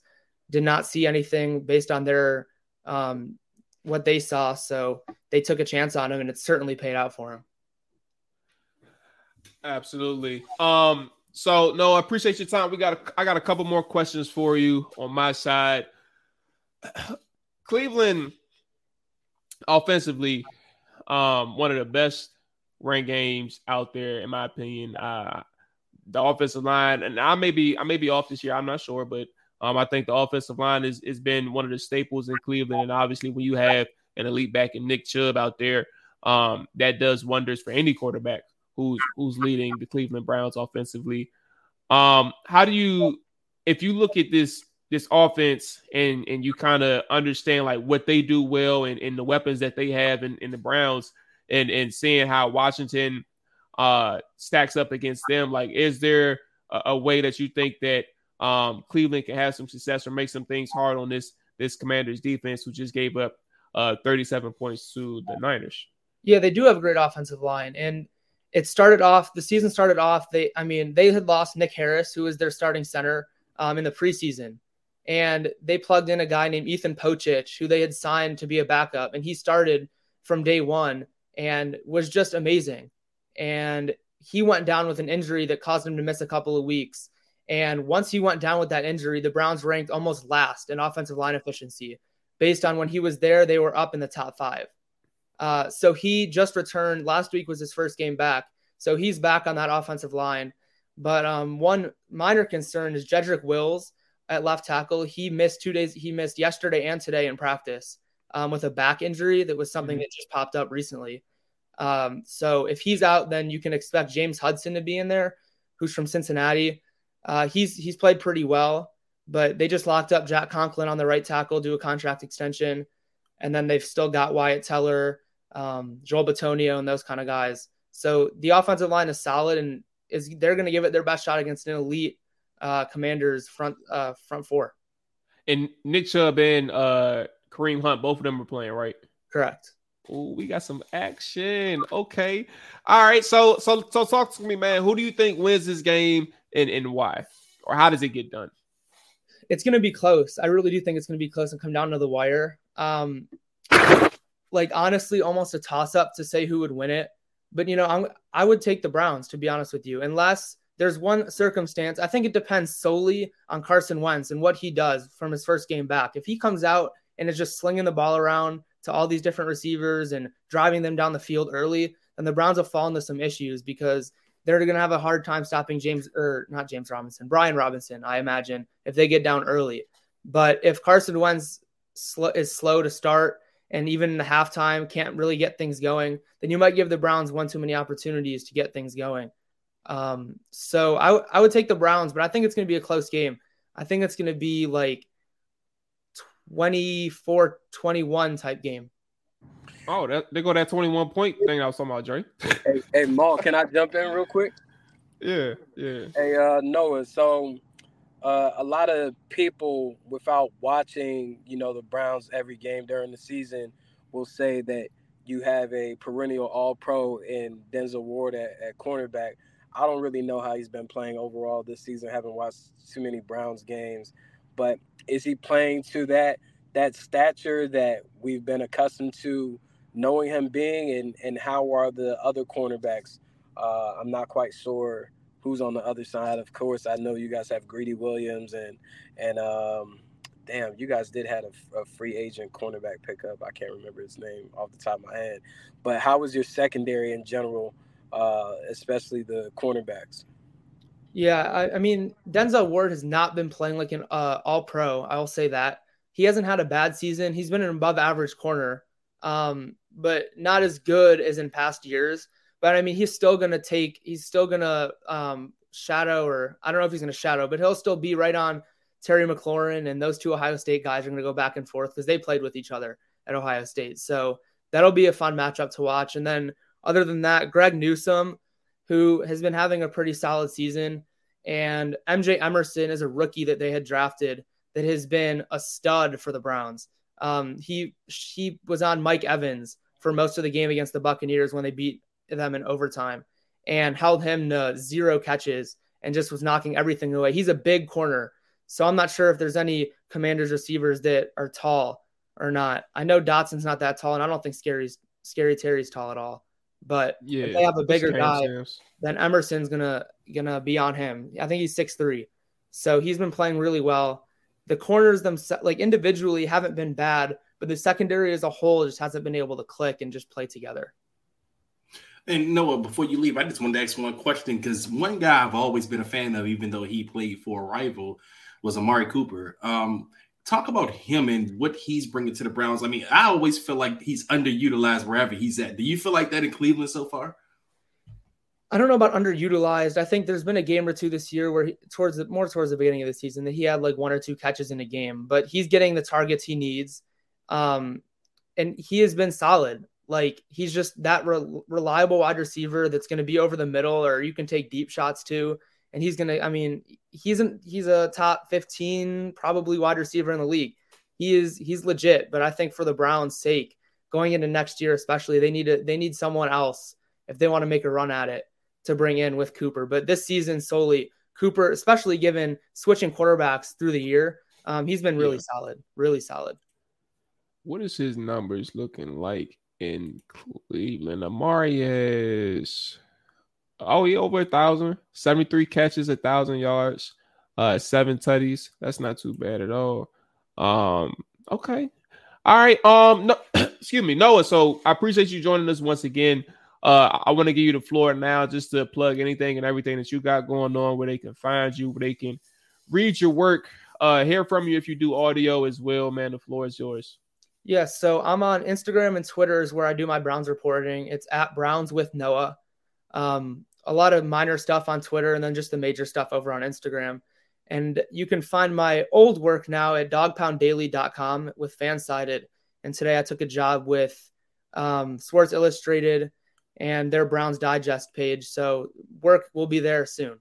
did not see anything based on their um, what they saw. So they took a chance on him, and it certainly paid out for him. Absolutely. Um, so no, I appreciate your time. We got a, I got a couple more questions for you on my side. Cleveland offensively um, one of the best run games out there, in my opinion. Uh, the offensive line, and I may be I may be off this year. I'm not sure, but um, I think the offensive line is has been one of the staples in Cleveland. And obviously, when you have an elite back in Nick Chubb out there, um, that does wonders for any quarterback who's who's leading the Cleveland Browns offensively. Um, how do you, if you look at this this offense and and you kind of understand like what they do well and, and the weapons that they have in, in the Browns and and seeing how Washington uh stacks up against them like is there a, a way that you think that um Cleveland can have some success or make some things hard on this this commander's defense who just gave up uh 37 points to the Niners yeah they do have a great offensive line and it started off the season started off they I mean they had lost Nick Harris who was their starting center um, in the preseason and they plugged in a guy named Ethan Pocic, who they had signed to be a backup, and he started from day one and was just amazing. And he went down with an injury that caused him to miss a couple of weeks. And once he went down with that injury, the Browns ranked almost last in offensive line efficiency. based on when he was there, they were up in the top five. Uh, so he just returned. Last week was his first game back. So he's back on that offensive line. But um, one minor concern is Jedrick Wills at left tackle. He missed two days. He missed yesterday and today in practice um, with a back injury that was something mm-hmm. that just popped up recently. Um, so if he's out, then you can expect James Hudson to be in there, who's from Cincinnati. Uh, he's he's played pretty well, but they just locked up Jack Conklin on the right tackle, do a contract extension, and then they've still got Wyatt Teller, um, Joel Bitonio and those kind of guys. So the offensive line is solid, and is they're going to give it their best shot against an elite uh, Commanders front uh, front four. And Nick Chubb and uh, Kareem Hunt, both of them are playing, right? Correct. Oh, we got some action. Okay. All right. So so so talk to me, man. Who do you think wins this game and, and why? Or how does it get done? It's gonna be close. I really do think it's gonna be close and come down to the wire. Um like honestly, almost a toss-up to say who would win it. But you know, I'm I would take the Browns to be honest with you, unless there's one circumstance. I think it depends solely on Carson Wentz and what he does from his first game back. If he comes out and is just slinging the ball around to all these different receivers and driving them down the field early, then the Browns will fall into some issues because they're going to have a hard time stopping James or not James Robinson, Brian Robinson, I imagine, if they get down early. But if Carson Wentz is slow to start and even in the halftime can't really get things going, then you might give the Browns one too many opportunities to get things going. Um, so I, I would take the Browns, but I think it's going to be a close game. I think it's going to be like 24 21 type game. Oh, that, they go that 21 point thing I was talking about, Dre. hey, hey, Maul, can I jump in real quick? Yeah, yeah. Hey, uh, Noah. So, uh, a lot of people, without watching, you know, the Browns every game during the season, will say that you have a perennial All Pro in Denzel Ward at, at cornerback. I don't really know how he's been playing overall this season. haven't watched too many Browns games, but is he playing to that that stature that we've been accustomed to knowing him being, and and how are the other cornerbacks? Uh, I'm not quite sure who's on the other side. Of course, I know you guys have Greedy Williams and and um, damn, you guys did have a, a, free agent cornerback pickup. I can't remember his name off the top of my head. But how was your secondary in general, uh, especially the cornerbacks? Yeah, I, I, mean Denzel Ward has not been playing like an uh, All Pro. I will say that he hasn't had a bad season. He's been an above average corner, um, but not as good as in past years. But I mean, he's still gonna take. He's still gonna um, shadow, or I don't know if he's gonna shadow, but he'll still be right on Terry McLaurin, and those two Ohio State guys are gonna go back and forth because they played with each other at Ohio State. So that'll be a fun matchup to watch. And then other than that, Greg Newsome who has been having a pretty solid season. And MJ Emerson is a rookie that they had drafted that has been a stud for the Browns. Um, he he was on Mike Evans for most of the game against the Buccaneers when they beat them in overtime and held him to zero catches and just was knocking everything away. He's a big corner. So I'm not sure if there's any commanders receivers that are tall or not. I know Dotson's not that tall, and I don't think Scary's Scary Terry's tall at all. But yeah, if they have a bigger guy, then Emerson's gonna gonna be on him. I think he's six three, so he's been playing really well. The corners themselves, like individually, haven't been bad, but the secondary as a whole just hasn't been able to click and just play together. And Noah, before you leave, I just wanted to ask one question because one guy I've always been a fan of, even though he played for a rival, was Amari Cooper. Um, talk about him and what he's bringing to the Browns. I mean, I always feel like he's underutilized wherever he's at. Do you feel like that in Cleveland so far? I don't know about underutilized. I think there's been a game or two this year where he, towards the, more towards the beginning of the season that he had like one or two catches in a game, but he's getting the targets he needs. Um, and he has been solid. Like he's just that re- reliable wide receiver that's going to be over the middle, or you can take deep shots too and he's gonna. I mean, he's an, he's a top fifteen probably wide receiver in the league. He is he's legit, but I think for the Browns' sake, going into next year, especially, they need to they need someone else if they want to make a run at it to bring in with Cooper. But this season solely Cooper, especially given switching quarterbacks through the year, um, he's been really yeah. solid, really solid. What is his numbers looking like in Cleveland? Amari is Oh, he over a thousand. 73 catches, a thousand yards, uh, seven tutties. That's not too bad at all. Um, okay. All right. Um. No, excuse me, Noah. So I appreciate you joining us once again. Uh, I want to give you the floor now just to plug anything and everything that you got going on, where they can find you, where they can read your work, uh, hear from you if you do audio as well. Man, the floor is yours. Yes, so I'm on Instagram and Twitter is where I do my Browns reporting. It's at Browns with Noah. Um, a lot of minor stuff on Twitter and then just the major stuff over on Instagram. And you can find my old work now at dawgpounddaily.com with Fansided. And today I took a job with um, Sports Illustrated and their Browns Digest page. So work will be there soon.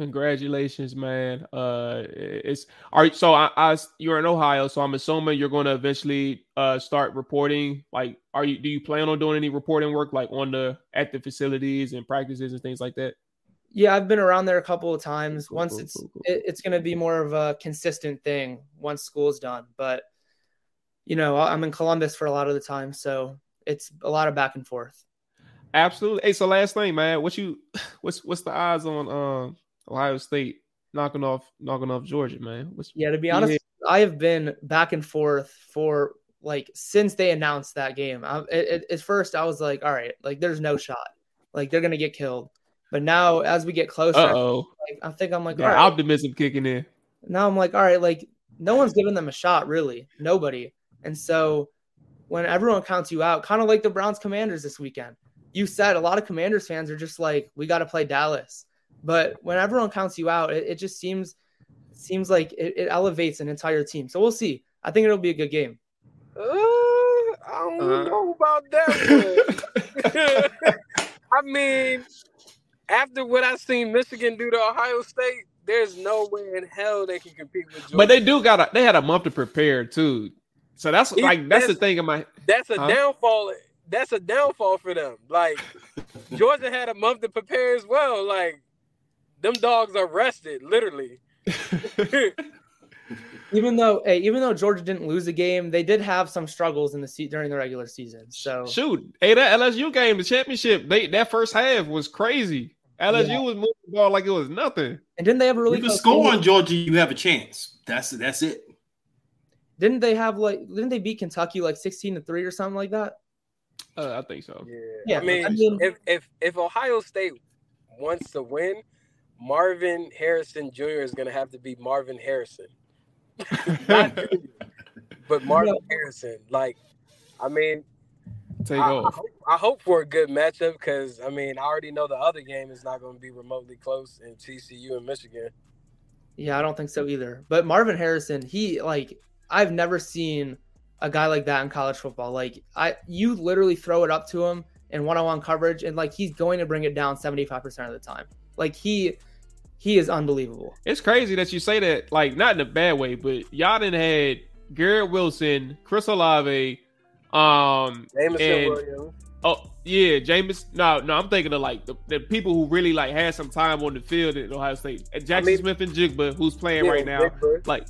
Congratulations, man. Uh, it's all right. So I, I, you're in Ohio, so I'm assuming you're going to eventually uh start reporting. Like, are you? Do you plan on doing any reporting work, like on the at the facilities and practices and things like that? Yeah, I've been around there a couple of times. Cool, once cool, it's cool, it, it's going to be more of a consistent thing once school's done. But you know, I'm in Columbus for a lot of the time, so it's a lot of back and forth. Absolutely. Hey, so last thing, man, what you what's what's the odds on um Ohio State knocking off knocking off Georgia, man? What's, yeah, to be honest, yeah. I have been back and forth for like since they announced that game. I, it, at first, I was like, all right, like there's no shot, like they're gonna get killed. But now, as we get closer, oh, like, I think I'm like, yeah, optimism kicking in. Now I'm like, all right, like no one's giving them a shot, really, nobody. And so when everyone counts you out, kind of like the Browns Commanders this weekend, you said a lot of Commanders fans are just like, we got to play Dallas. But when everyone counts you out, it, it just seems seems like it, it, elevates an entire team. So we'll see. I think it'll be a good game. Uh, I don't uh, know about that. One. I mean, after what I've seen Michigan do to Ohio State, there's no way in hell they can compete with. Georgia. But they do got a, they had a month to prepare too. So that's like that's, that's the thing in my. That's a huh? downfall that's a downfall for them. Like Georgia had a month to prepare as well. Like them dogs are rested, literally. even though, hey, even though Georgia didn't lose a game, they did have some struggles in the seat during the regular season. So shoot, hey, that LSU game, the championship, they that first half was crazy. LSU yeah. was moving the ball like it was nothing. And didn't they have a really? You can score on Georgia, you have a chance. That's that's it. Didn't they have like? Didn't they beat Kentucky like sixteen to three or something like that? Uh, I think so. Yeah. yeah. I mean, I mean, if if if Ohio State wants to win, Marvin Harrison Jr. is going to have to be Marvin Harrison, but Marvin yeah. Harrison. Like, I mean, take I, off. I hope, I hope, for a good matchup because I mean, I already know the other game is not going to be remotely close in TCU and Michigan. Yeah, I don't think so either. But Marvin Harrison, he like I've never seen a guy like that in college football. Like I, you literally throw it up to him in one-on-one coverage, and like he's going to bring it down seventy-five percent of the time. Like he, he is unbelievable. It's crazy that you say that. Like not in a bad way, but y'all done had Garrett Wilson, Chris Olave, um, Jameson and, Williams. Oh yeah, James. No, no, I'm thinking of like the, the, people who really like had some time on the field at Ohio State. Jackson I mean, Smith-Njigba, who's playing yeah, right now. Like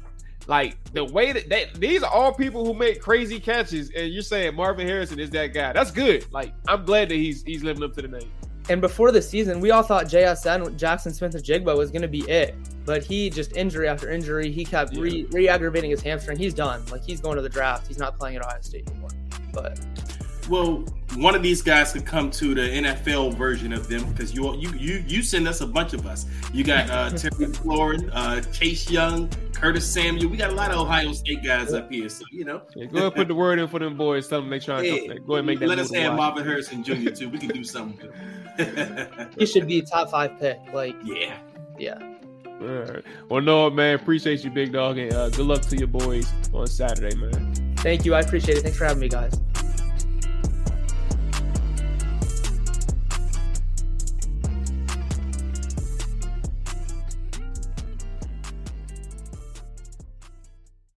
like the way that they, these are all people who make crazy catches, and you're saying Marvin Harrison is that guy. That's good. Like I'm glad that he's he's living up to the name. And before the season, we all thought JSN Jackson Smith-Njigba was going to be it, but he just injury after injury. He kept yeah. re aggravating his hamstring. He's done. Like he's going to the draft. He's not playing at Ohio State anymore. But well, one of these guys could come to the NFL version of them because you you you you send us a bunch of us. You got uh, Terry McLaurin, uh, Chase Young, Curtis Samuel. We got a lot of Ohio State guys up here, so you know. Yeah, go ahead, put the word in for them boys. Tell them they trying to yeah, go ahead, and make that. Let us have Marvin Harrison Jr. too. We can do something. he should be a top five pick. Like yeah, yeah. All right. Well, no, man. Appreciate you, big dog, and uh, good luck to your boys on Saturday, man. Thank you. I appreciate it. Thanks for having me, guys.